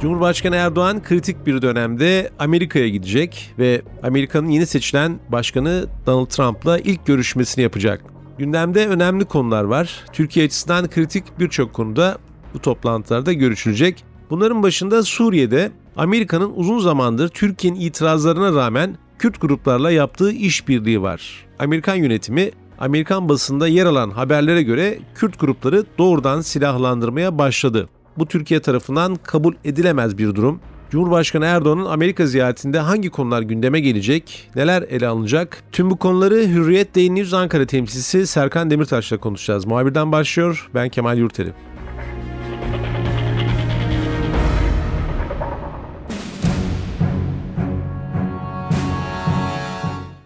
Cumhurbaşkanı Erdoğan kritik bir dönemde Amerika'ya gidecek ve Amerika'nın yeni seçilen başkanı Donald Trump'la ilk görüşmesini yapacak. Gündemde önemli konular var. Türkiye açısından kritik birçok konuda bu toplantılarda görüşülecek. Bunların başında Suriye'de Amerika'nın uzun zamandır Türkiye'nin itirazlarına rağmen Kürt gruplarla yaptığı işbirliği var. Amerikan yönetimi Amerikan basında yer alan haberlere göre Kürt grupları doğrudan silahlandırmaya başladı. Bu Türkiye tarafından kabul edilemez bir durum. Cumhurbaşkanı Erdoğan'ın Amerika ziyaretinde hangi konular gündeme gelecek, neler ele alınacak? Tüm bu konuları Hürriyet News Ankara temsilcisi Serkan Demirtaş'la konuşacağız. Muhabirden başlıyor, ben Kemal Yurteri.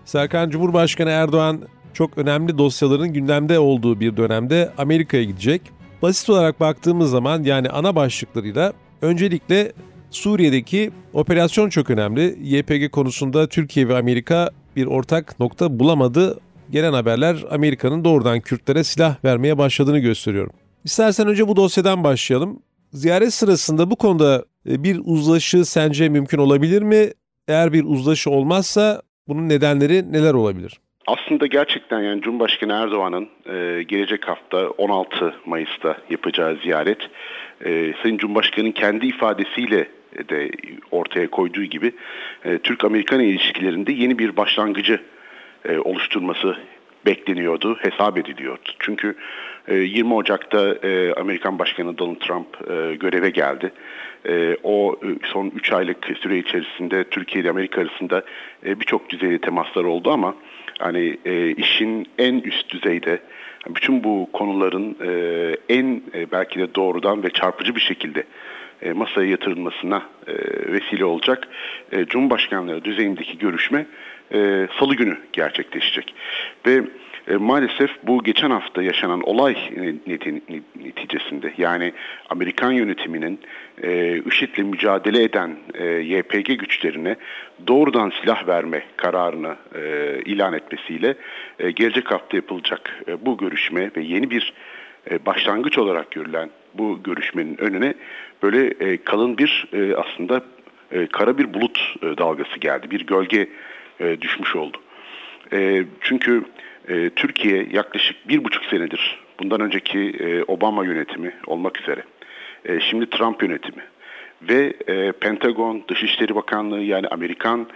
Serkan Cumhurbaşkanı Erdoğan çok önemli dosyaların gündemde olduğu bir dönemde Amerika'ya gidecek. Basit olarak baktığımız zaman yani ana başlıklarıyla öncelikle Suriye'deki operasyon çok önemli. YPG konusunda Türkiye ve Amerika bir ortak nokta bulamadı. Gelen haberler Amerika'nın doğrudan Kürtlere silah vermeye başladığını gösteriyor. İstersen önce bu dosyadan başlayalım. Ziyaret sırasında bu konuda e, bir uzlaşı sence mümkün olabilir mi? Eğer bir uzlaşı olmazsa bunun nedenleri neler olabilir? Aslında gerçekten yani Cumhurbaşkanı Erdoğan'ın e, gelecek hafta 16 Mayıs'ta yapacağı ziyaret e, Sayın Cumhurbaşkanı'nın kendi ifadesiyle de ortaya koyduğu gibi e, Türk-Amerikan ilişkilerinde yeni bir başlangıcı e, oluşturması bekleniyordu, hesap ediliyordu. Çünkü 20 e, Ocak'ta e, Amerikan Başkanı Donald Trump e, göreve geldi. O son 3 aylık süre içerisinde Türkiye ile Amerika arasında birçok düzeyde temaslar oldu ama hani işin en üst düzeyde bütün bu konuların en belki de doğrudan ve çarpıcı bir şekilde masaya yatırılmasına vesile olacak Cumhurbaşkanlığı düzeyindeki görüşme salı günü gerçekleşecek. Ve e, maalesef bu geçen hafta yaşanan olay neticesinde yani Amerikan yönetiminin e, IŞİD'le mücadele eden e, YPG güçlerine doğrudan silah verme kararını e, ilan etmesiyle e, gelecek hafta yapılacak e, bu görüşme ve yeni bir e, başlangıç olarak görülen bu görüşmenin önüne böyle e, kalın bir e, aslında e, kara bir bulut e, dalgası geldi. Bir gölge e, düşmüş oldu. E, çünkü e, Türkiye yaklaşık bir buçuk senedir bundan önceki Obama yönetimi olmak üzere şimdi Trump yönetimi ve Pentagon, Dışişleri Bakanlığı yani Amerikan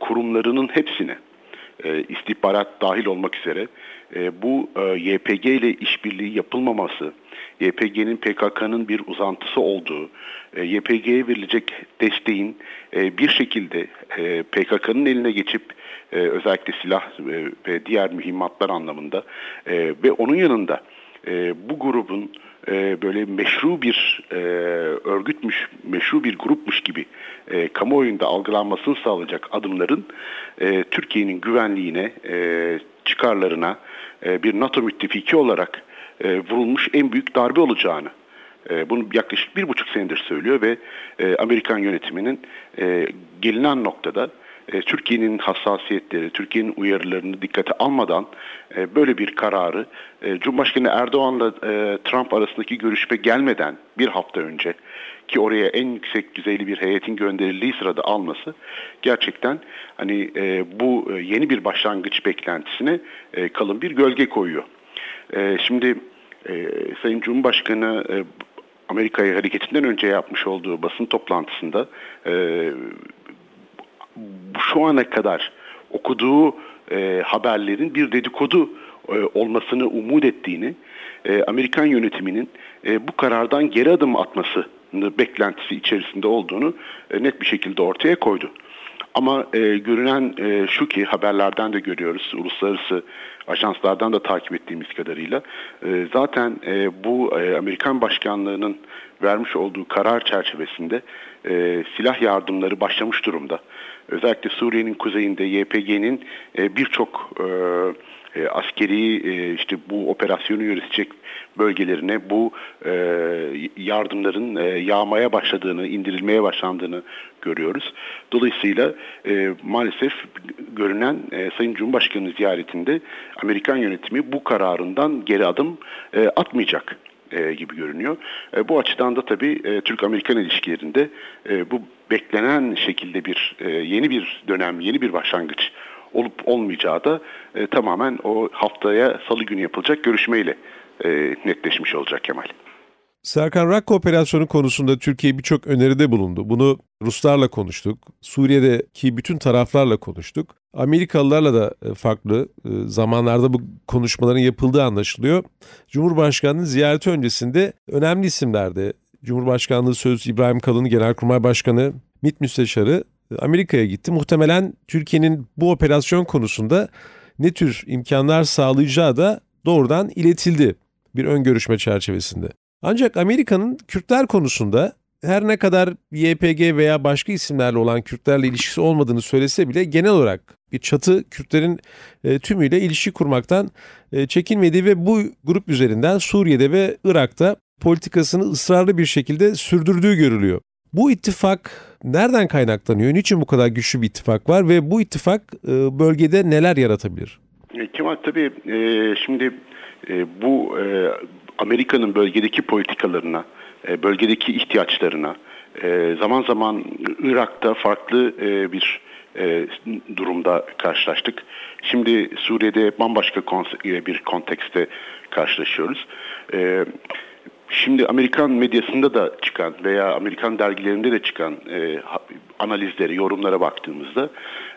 kurumlarının hepsine istihbarat dahil olmak üzere bu YPG ile işbirliği yapılmaması, YPG'nin PKK'nın bir uzantısı olduğu, e, YPG'ye verilecek desteğin e, bir şekilde e, PKK'nın eline geçip özellikle silah ve diğer mühimmatlar anlamında ve onun yanında bu grubun böyle meşru bir e, örgütmüş, meşru bir grupmuş gibi kamuoyunda algılanmasını sağlayacak adımların Türkiye'nin güvenliğine, çıkarlarına bir NATO müttefiki olarak e, vurulmuş en büyük darbe olacağını e, bunu yaklaşık bir buçuk senedir söylüyor ve e, Amerikan yönetiminin e, gelinen noktada e, Türkiye'nin hassasiyetleri, Türkiye'nin uyarılarını dikkate almadan e, böyle bir kararı e, Cumhurbaşkanı Erdoğan'la e, Trump arasındaki görüşme gelmeden bir hafta önce ki oraya en yüksek düzeyli bir heyetin gönderildiği sırada alması gerçekten hani e, bu e, yeni bir başlangıç beklentisine e, kalın bir gölge koyuyor. E, şimdi e, Sayın Cumhurbaşkanı e, Amerika'ya hareketinden önce yapmış olduğu basın toplantısında e, şu ana kadar okuduğu e, haberlerin bir dedikodu e, olmasını umut ettiğini, e, Amerikan yönetiminin e, bu karardan geri adım atmasını beklentisi içerisinde olduğunu e, net bir şekilde ortaya koydu. Ama e, görünen e, şu ki haberlerden de görüyoruz, uluslararası ajanslardan da takip ettiğimiz kadarıyla e, zaten e, bu e, Amerikan başkanlığının vermiş olduğu karar çerçevesinde e, silah yardımları başlamış durumda. özellikle Suriye'nin kuzeyinde YPG'nin e, birçok e, e, askeri e, işte bu operasyonu yürütecek bölgelerine bu e, yardımların e, yağmaya başladığını, indirilmeye başlandığını görüyoruz. Dolayısıyla e, maalesef görünen e, Sayın Cumhurbaşkanı ziyaretinde Amerikan yönetimi bu kararından geri adım e, atmayacak e, gibi görünüyor. E, bu açıdan da tabii e, Türk-Amerikan ilişkilerinde e, bu beklenen şekilde bir e, yeni bir dönem, yeni bir başlangıç olup olmayacağı da e, tamamen o haftaya salı günü yapılacak görüşmeyle e, netleşmiş olacak Kemal. Serkan Rakka operasyonu konusunda Türkiye birçok öneride bulundu. Bunu Ruslarla konuştuk, Suriye'deki bütün taraflarla konuştuk. Amerikalılarla da e, farklı e, zamanlarda bu konuşmaların yapıldığı anlaşılıyor. Cumhurbaşkanının ziyareti öncesinde önemli isimlerde Cumhurbaşkanlığı Sözcüsü İbrahim Kalın, Genelkurmay Başkanı, MİT Müsteşarı Amerika'ya gitti. Muhtemelen Türkiye'nin bu operasyon konusunda ne tür imkanlar sağlayacağı da doğrudan iletildi bir ön görüşme çerçevesinde. Ancak Amerika'nın Kürtler konusunda her ne kadar YPG veya başka isimlerle olan Kürtlerle ilişkisi olmadığını söylese bile genel olarak bir çatı Kürtlerin e, tümüyle ilişki kurmaktan e, çekinmediği ve bu grup üzerinden Suriye'de ve Irak'ta politikasını ısrarlı bir şekilde sürdürdüğü görülüyor. Bu ittifak nereden kaynaklanıyor? Niçin bu kadar güçlü bir ittifak var ve bu ittifak e, bölgede neler yaratabilir? E, Kemal tabii e, şimdi bu Amerika'nın bölgedeki politikalarına, bölgedeki ihtiyaçlarına, zaman zaman Irak'ta farklı bir durumda karşılaştık. Şimdi Suriye'de bambaşka bir kontekste karşılaşıyoruz. Şimdi Amerikan medyasında da çıkan veya Amerikan dergilerinde de çıkan e, analizleri, yorumlara baktığımızda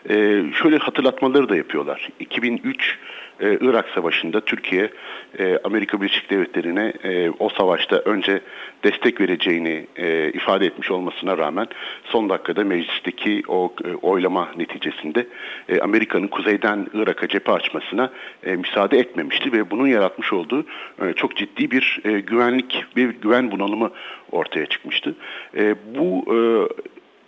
e, şöyle hatırlatmaları da yapıyorlar. 2003 e, Irak Savaşı'nda Türkiye e, Amerika Birleşik Devletleri'ne e, o savaşta önce destek vereceğini e, ifade etmiş olmasına rağmen son dakikada meclisteki o e, oylama neticesinde e, Amerika'nın kuzeyden Irak'a cephe açmasına e, müsaade etmemişti ve bunun yaratmış olduğu e, çok ciddi bir e, güvenlik bir güven bunalımı ortaya çıkmıştı. E, bu e,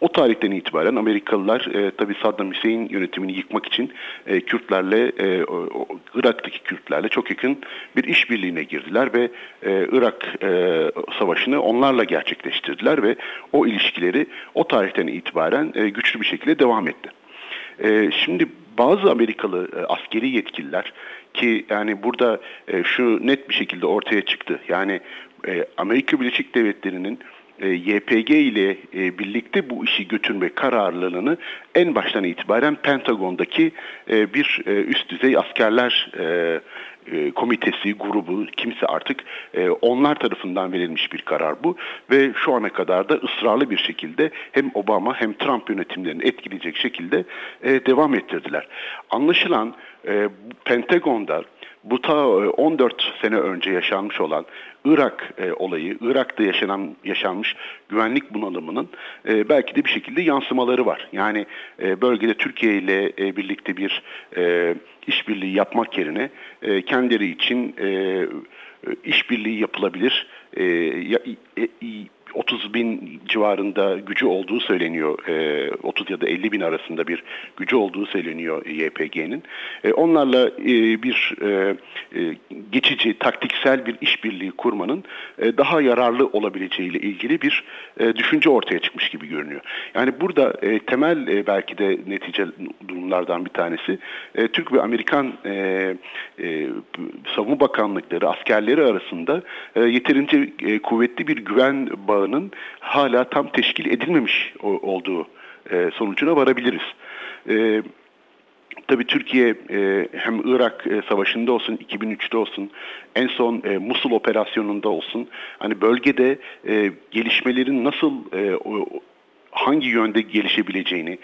o tarihten itibaren Amerikalılar e, tabi Saddam Hüseyin yönetimini yıkmak için e, Kürtlerle, e, o, Irak'taki Kürtlerle çok yakın bir işbirliğine girdiler ve e, Irak e, savaşını onlarla gerçekleştirdiler ve o ilişkileri o tarihten itibaren e, güçlü bir şekilde devam etti. E, şimdi bazı Amerikalı e, askeri yetkililer ki yani burada e, şu net bir şekilde ortaya çıktı. Yani e, Amerika Birleşik Devletleri'nin e, YPG ile e, birlikte bu işi götürme kararlılığını en baştan itibaren Pentagon'daki e, bir üst düzey askerler komitesi, grubu, kimse artık onlar tarafından verilmiş bir karar bu ve şu ana kadar da ısrarlı bir şekilde hem Obama hem Trump yönetimlerini etkileyecek şekilde devam ettirdiler. Anlaşılan Pentagon'da bu ta 14 e, sene önce yaşanmış olan Irak e, olayı, Irak'ta yaşanan yaşanmış güvenlik bunalımının e, belki de bir şekilde yansımaları var. Yani e, bölgede Türkiye ile e, birlikte bir e, işbirliği yapmak yerine e, kendileri için e, e işbirliği yapılabilir. E, e, 30 bin civarında gücü olduğu söyleniyor. 30 ya da 50 bin arasında bir gücü olduğu söyleniyor YPG'nin. E, onlarla e, bir e, geçici, taktiksel bir işbirliği kurmanın daha yararlı olabileceğiyle ilgili bir düşünce ortaya çıkmış gibi görünüyor. Yani burada temel belki de netice durumlardan bir tanesi Türk ve Amerikan savunma bakanlıkları, askerleri arasında yeterince kuvvetli bir güven bağı ağının hala tam teşkil edilmemiş olduğu e, sonucuna varabiliriz. E, Tabii Türkiye e, hem Irak Savaşı'nda olsun, 2003'te olsun, en son e, Musul operasyonunda olsun, hani bölgede gelişmelerin nasıl hangi yönde gelişebileceğini,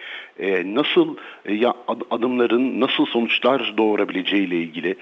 nasıl ya adımların nasıl sonuçlar doğurabileceği ile ilgili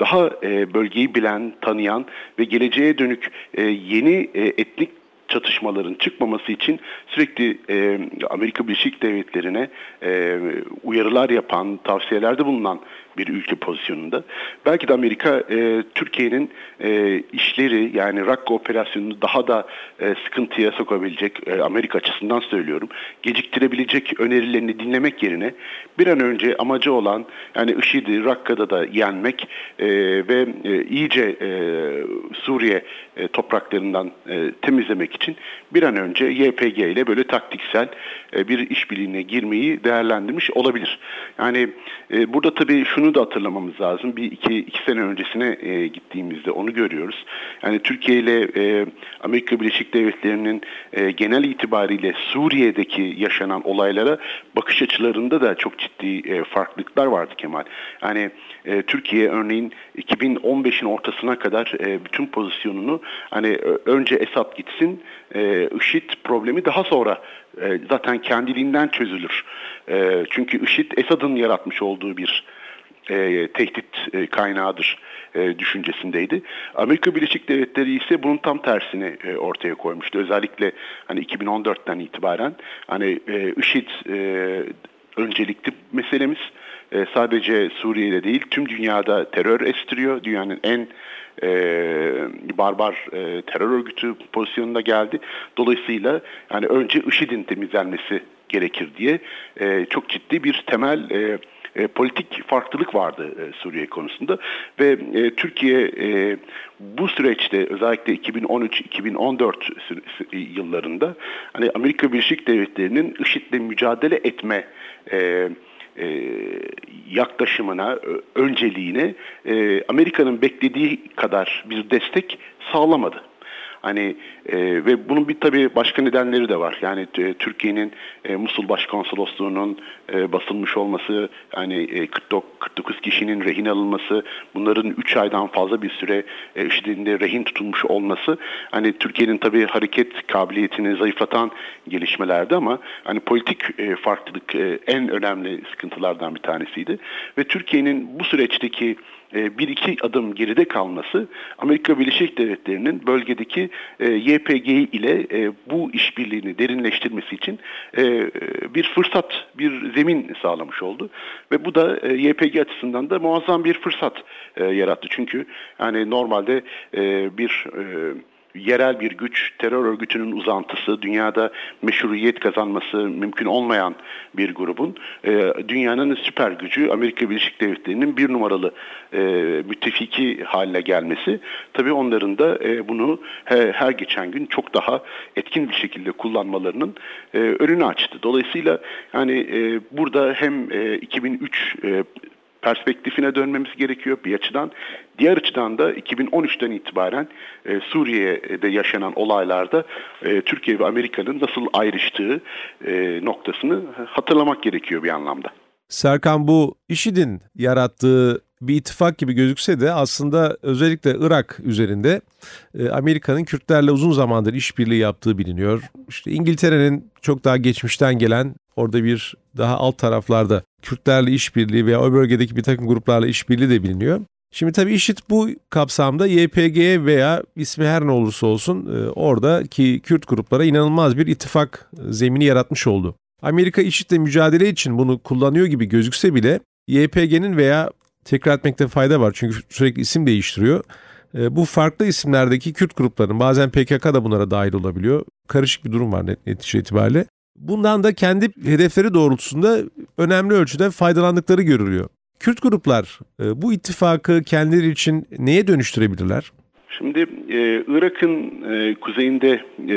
daha e, bölgeyi bilen, tanıyan ve geleceğe dönük e, yeni e, etnik çatışmaların çıkmaması için sürekli e, Amerika Birleşik Devletleri'ne e, uyarılar yapan, tavsiyelerde bulunan bir ülke pozisyonunda. Belki de Amerika e, Türkiye'nin e, işleri yani Rakka operasyonunu daha da e, sıkıntıya sokabilecek e, Amerika açısından söylüyorum. Geciktirebilecek önerilerini dinlemek yerine bir an önce amacı olan yani IŞİD'i Rakka'da da yenmek e, ve e, iyice e, Suriye e, topraklarından e, temizlemek için bir an önce YPG ile böyle taktiksel e, bir işbirliğine girmeyi değerlendirmiş olabilir. Yani e, burada tabii şunu da hatırlamamız lazım. Bir iki, iki sene öncesine e, gittiğimizde onu görüyoruz. Yani Türkiye ile e, Amerika Birleşik Devletleri'nin e, genel itibariyle Suriye'deki yaşanan olaylara bakış açılarında da çok ciddi e, farklılıklar vardı Kemal. Yani e, Türkiye örneğin 2015'in ortasına kadar e, bütün pozisyonunu hani önce Esad gitsin, e, IŞİD problemi daha sonra e, zaten kendiliğinden çözülür. E, çünkü IŞİD Esad'ın yaratmış olduğu bir e, tehdit e, kaynağıdır e, düşüncesindeydi. Amerika Birleşik Devletleri ise bunun tam tersini e, ortaya koymuştu. Özellikle hani 2014'ten itibaren hani e, IŞİD e, öncelikli meselemiz e, sadece Suriye'de değil tüm dünyada terör estiriyor. Dünyanın en e, barbar e, terör örgütü pozisyonunda geldi. Dolayısıyla yani önce IŞİD'in temizlenmesi gerekir diye e, çok ciddi bir temel e, e, politik farklılık vardı e, Suriye konusunda ve e, Türkiye e, bu süreçte özellikle 2013-2014 yıllarında hani Amerika Birleşik Devletleri'nin IŞİD'le mücadele etme e, e, yaklaşımına, önceliğine e, Amerika'nın beklediği kadar bir destek sağlamadı. Hani e, ve bunun bir tabii başka nedenleri de var. Yani e, Türkiye'nin e, Musul Başkonsolosluğu'nun e, basılmış olması, hani e, 49, 49 kişinin rehin alınması, bunların 3 aydan fazla bir süre e, IŞİD'in rehin tutulmuş olması, hani Türkiye'nin tabii hareket kabiliyetini zayıflatan gelişmelerdi ama hani politik e, farklılık e, en önemli sıkıntılardan bir tanesiydi. Ve Türkiye'nin bu süreçteki e, bir iki adım geride kalması Amerika Birleşik Devletleri'nin bölgedeki e, YPG ile e, bu işbirliğini derinleştirmesi için bir fırsat, bir zemin sağlamış oldu. Ve bu da YPG açısından da muazzam bir fırsat yarattı. Çünkü yani normalde bir yerel bir güç, terör örgütünün uzantısı, dünyada meşruiyet kazanması mümkün olmayan bir grubun e, dünyanın süper gücü Amerika Birleşik Devletleri'nin bir numaralı e, müttefiki haline gelmesi tabii onların da e, bunu he, her geçen gün çok daha etkin bir şekilde kullanmalarının e, önünü açtı. Dolayısıyla yani e, burada hem e, 2003 e, perspektifine dönmemiz gerekiyor bir açıdan. Diğer açıdan da 2013'ten itibaren e, Suriye'de yaşanan olaylarda e, Türkiye ve Amerika'nın nasıl ayrıştığı e, noktasını hatırlamak gerekiyor bir anlamda. Serkan bu IŞİD'in yarattığı bir ittifak gibi gözükse de aslında özellikle Irak üzerinde e, Amerika'nın Kürtlerle uzun zamandır işbirliği yaptığı biliniyor. İşte İngiltere'nin çok daha geçmişten gelen orada bir daha alt taraflarda Kürtlerle işbirliği veya o bölgedeki bir takım gruplarla işbirliği de biliniyor. Şimdi tabii IŞİD bu kapsamda YPG veya ismi her ne olursa olsun e, oradaki Kürt gruplara inanılmaz bir ittifak zemini yaratmış oldu. Amerika IŞİD'le mücadele için bunu kullanıyor gibi gözükse bile YPG'nin veya tekrar etmekte fayda var çünkü sürekli isim değiştiriyor. E, bu farklı isimlerdeki Kürt grupların bazen PKK da bunlara dahil olabiliyor. Karışık bir durum var netice itibariyle. Bundan da kendi hedefleri doğrultusunda önemli ölçüde faydalandıkları görülüyor. Kürt gruplar e, bu ittifakı kendileri için neye dönüştürebilirler? Şimdi e, Irak'ın e, kuzeyinde e,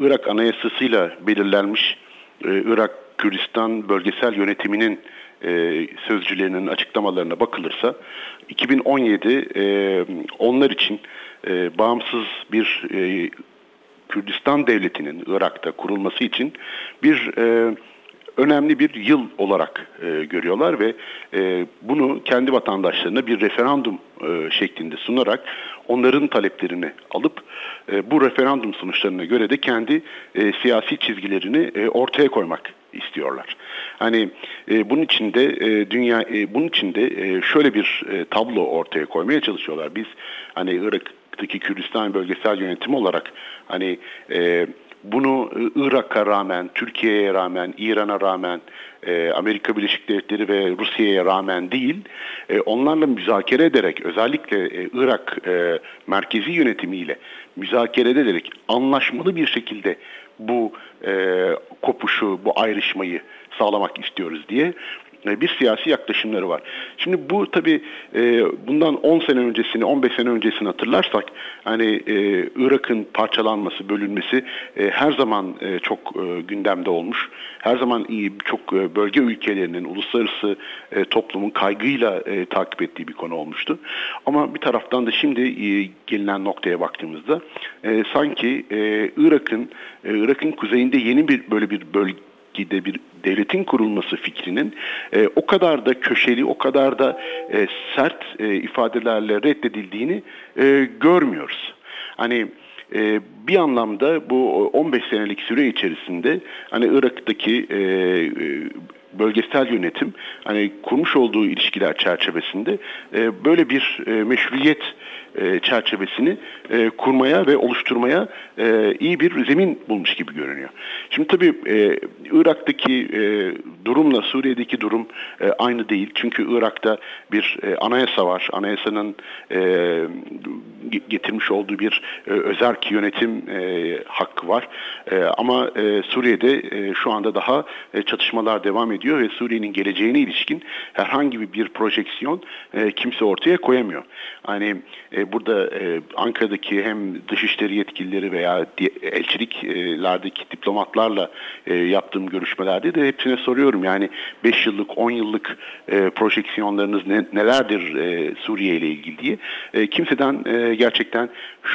Irak anayasasıyla belirlenmiş e, Irak Kürdistan bölgesel yönetiminin e, sözcülerinin açıklamalarına bakılırsa 2017 e, onlar için e, bağımsız bir e, Kürdistan devletinin Irak'ta kurulması için bir e, önemli bir yıl olarak e, görüyorlar ve e, bunu kendi vatandaşlarına bir referandum e, şeklinde sunarak onların taleplerini alıp e, bu referandum sonuçlarına göre de kendi e, siyasi çizgilerini e, ortaya koymak istiyorlar. Hani e, bunun içinde e, dünya e, bunun içinde e, şöyle bir e, tablo ortaya koymaya çalışıyorlar. Biz hani Irak Irak'taki Kürdistan bölgesel yönetimi olarak hani e, bunu e, Irak'a rağmen, Türkiye'ye rağmen, İran'a rağmen, e, Amerika Birleşik Devletleri ve Rusya'ya rağmen değil, e, onlarla müzakere ederek, özellikle e, Irak e, merkezi yönetimiyle müzakere ederek anlaşmalı bir şekilde bu e, kopuşu, bu ayrışmayı sağlamak istiyoruz diye bir siyasi yaklaşımları var. Şimdi bu tabi e, bundan 10 sene öncesini, 15 sene öncesini hatırlarsak hani e, Irak'ın parçalanması, bölünmesi e, her zaman e, çok e, gündemde olmuş. Her zaman iyi çok e, bölge ülkelerinin, uluslararası e, toplumun kaygıyla e, takip ettiği bir konu olmuştu. Ama bir taraftan da şimdi e, gelinen noktaya baktığımızda e, sanki e, Irak'ın e, Irak'ın kuzeyinde yeni bir böyle bir bölge de bir devletin kurulması fikrinin e, o kadar da köşeli, o kadar da e, sert e, ifadelerle reddedildiğini e, görmüyoruz. Hani e, bir anlamda bu 15 senelik süre içerisinde hani Irak'taki e, e, bölgesel yönetim hani kurmuş olduğu ilişkiler çerçevesinde e, böyle bir e, meşruiyet e, çerçevesini e, kurmaya ve oluşturmaya e, iyi bir zemin bulmuş gibi görünüyor. Şimdi tabii e, Irak'taki e, durumla Suriye'deki durum e, aynı değil. Çünkü Irak'ta bir e, anayasa var. Anayasanın e, getirmiş olduğu bir e, özerk yönetim e, hakkı var. E, ama e, Suriye'de e, şu anda daha e, çatışmalar devam ediyor ve Suriye'nin geleceğine ilişkin herhangi bir projeksiyon e, kimse ortaya koyamıyor. Yani e, burada e, Ankara'daki hem dışişleri yetkilileri veya elçiliklerdeki diplomatlarla e, yaptığım görüşmelerde de hepsine soruyorum. Yani 5 yıllık, 10 yıllık e, projeksiyonlarınız ne, nelerdir e, Suriye ile ilgili diye. E, kimseden e, gerçekten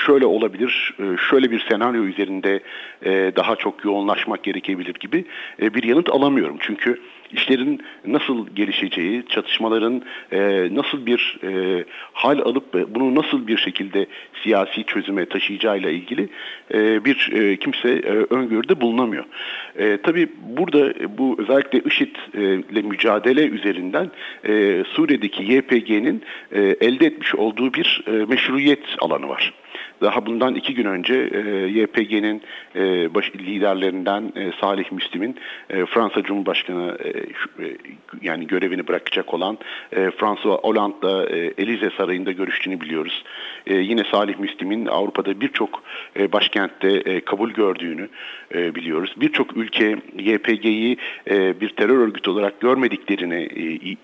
şöyle olabilir, e, şöyle bir senaryo üzerinde e, daha çok yoğunlaşmak gerekebilir gibi e, bir yanıt alamıyorum. Çünkü işlerin nasıl gelişeceği, çatışmaların e, nasıl bir e, hal alıp bunu nasıl bir şekilde siyasi çözüme taşıyacağıyla ilgili e, bir e, kimse e, öngörüde bulunamıyor. E, tabii burada bu özellikle IŞİD ile mücadele üzerinden e, Suriye'deki YPG'nin e, elde etmiş olduğu bir e, meşruiyet alanı var. Daha bundan iki gün önce e, YPG'nin e, baş, liderlerinden e, Salih Müslim'in Fransa Cumhurbaşkanı yani görevini bırakacak olan e, François Hollande'la Elize Sarayı'nda görüştüğünü biliyoruz. Yine Salih Müslim'in Avrupa'da birçok başkentte kabul gördüğünü biliyoruz. Birçok ülke YPG'yi bir terör örgütü olarak görmediklerini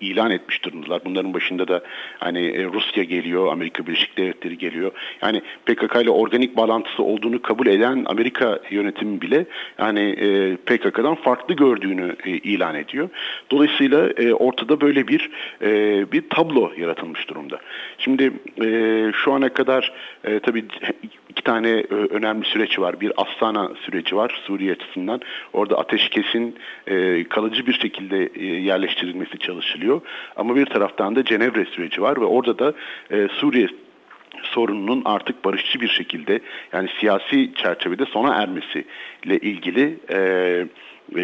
ilan etmiş durumdalar. Bunların başında da hani Rusya geliyor, Amerika Birleşik Devletleri geliyor. Yani PKK ile organik bağlantısı olduğunu kabul eden Amerika yönetimi bile yani e, PKK'dan farklı gördüğünü e, ilan ediyor. Dolayısıyla e, ortada böyle bir e, bir tablo yaratılmış durumda. Şimdi e, şu ana kadar e, tabii iki tane e, önemli süreç var. Bir Astana süreci var Suriye açısından. Orada ateşkesin e, kalıcı bir şekilde e, yerleştirilmesi çalışılıyor. Ama bir taraftan da Cenevre süreci var ve orada da e, Suriye sorununun artık barışçı bir şekilde yani siyasi çerçevede sona ermesiyle ilgili e,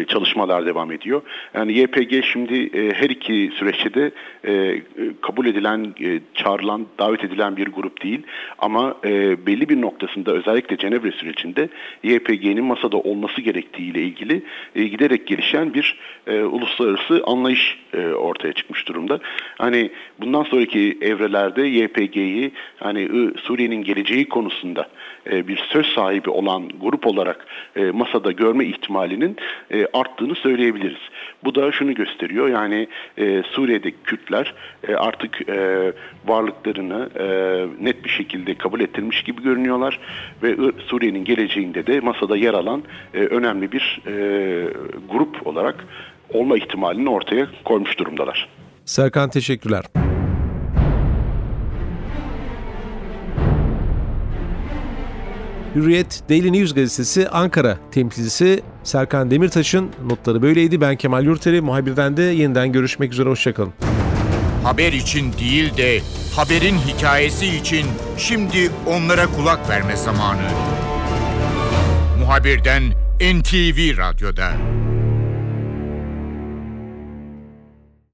çalışmalar devam ediyor. Yani YPG şimdi e, her iki süreçte de e, kabul edilen, e, çağrılan, davet edilen bir grup değil. Ama e, belli bir noktasında özellikle Cenevre sürecinde YPG'nin masada olması gerektiğiyle ilgili e, giderek gelişen bir e, uluslararası anlayış e, ortaya çıkmış durumda. Hani bundan sonraki evrelerde YPG'yi hani Suriye'nin geleceği konusunda e, bir söz sahibi olan grup olarak e, masada görme ihtimalinin e, arttığını söyleyebiliriz. Bu da şunu gösteriyor yani e, Suriye'deki Kürtler e, artık e, varlıklarını e, net bir şekilde kabul ettirmiş gibi görünüyorlar ve Suriye'nin geleceğinde de masada yer alan e, önemli bir e, grup olarak olma ihtimalini ortaya koymuş durumdalar. Serkan teşekkürler. Hürriyet Daily News gazetesi Ankara temsilcisi Serkan Demirtaş'ın notları böyleydi. Ben Kemal Yurteri, muhabirden de yeniden görüşmek üzere, hoşçakalın. Haber için değil de haberin hikayesi için şimdi onlara kulak verme zamanı. Muhabirden NTV Radyo'da.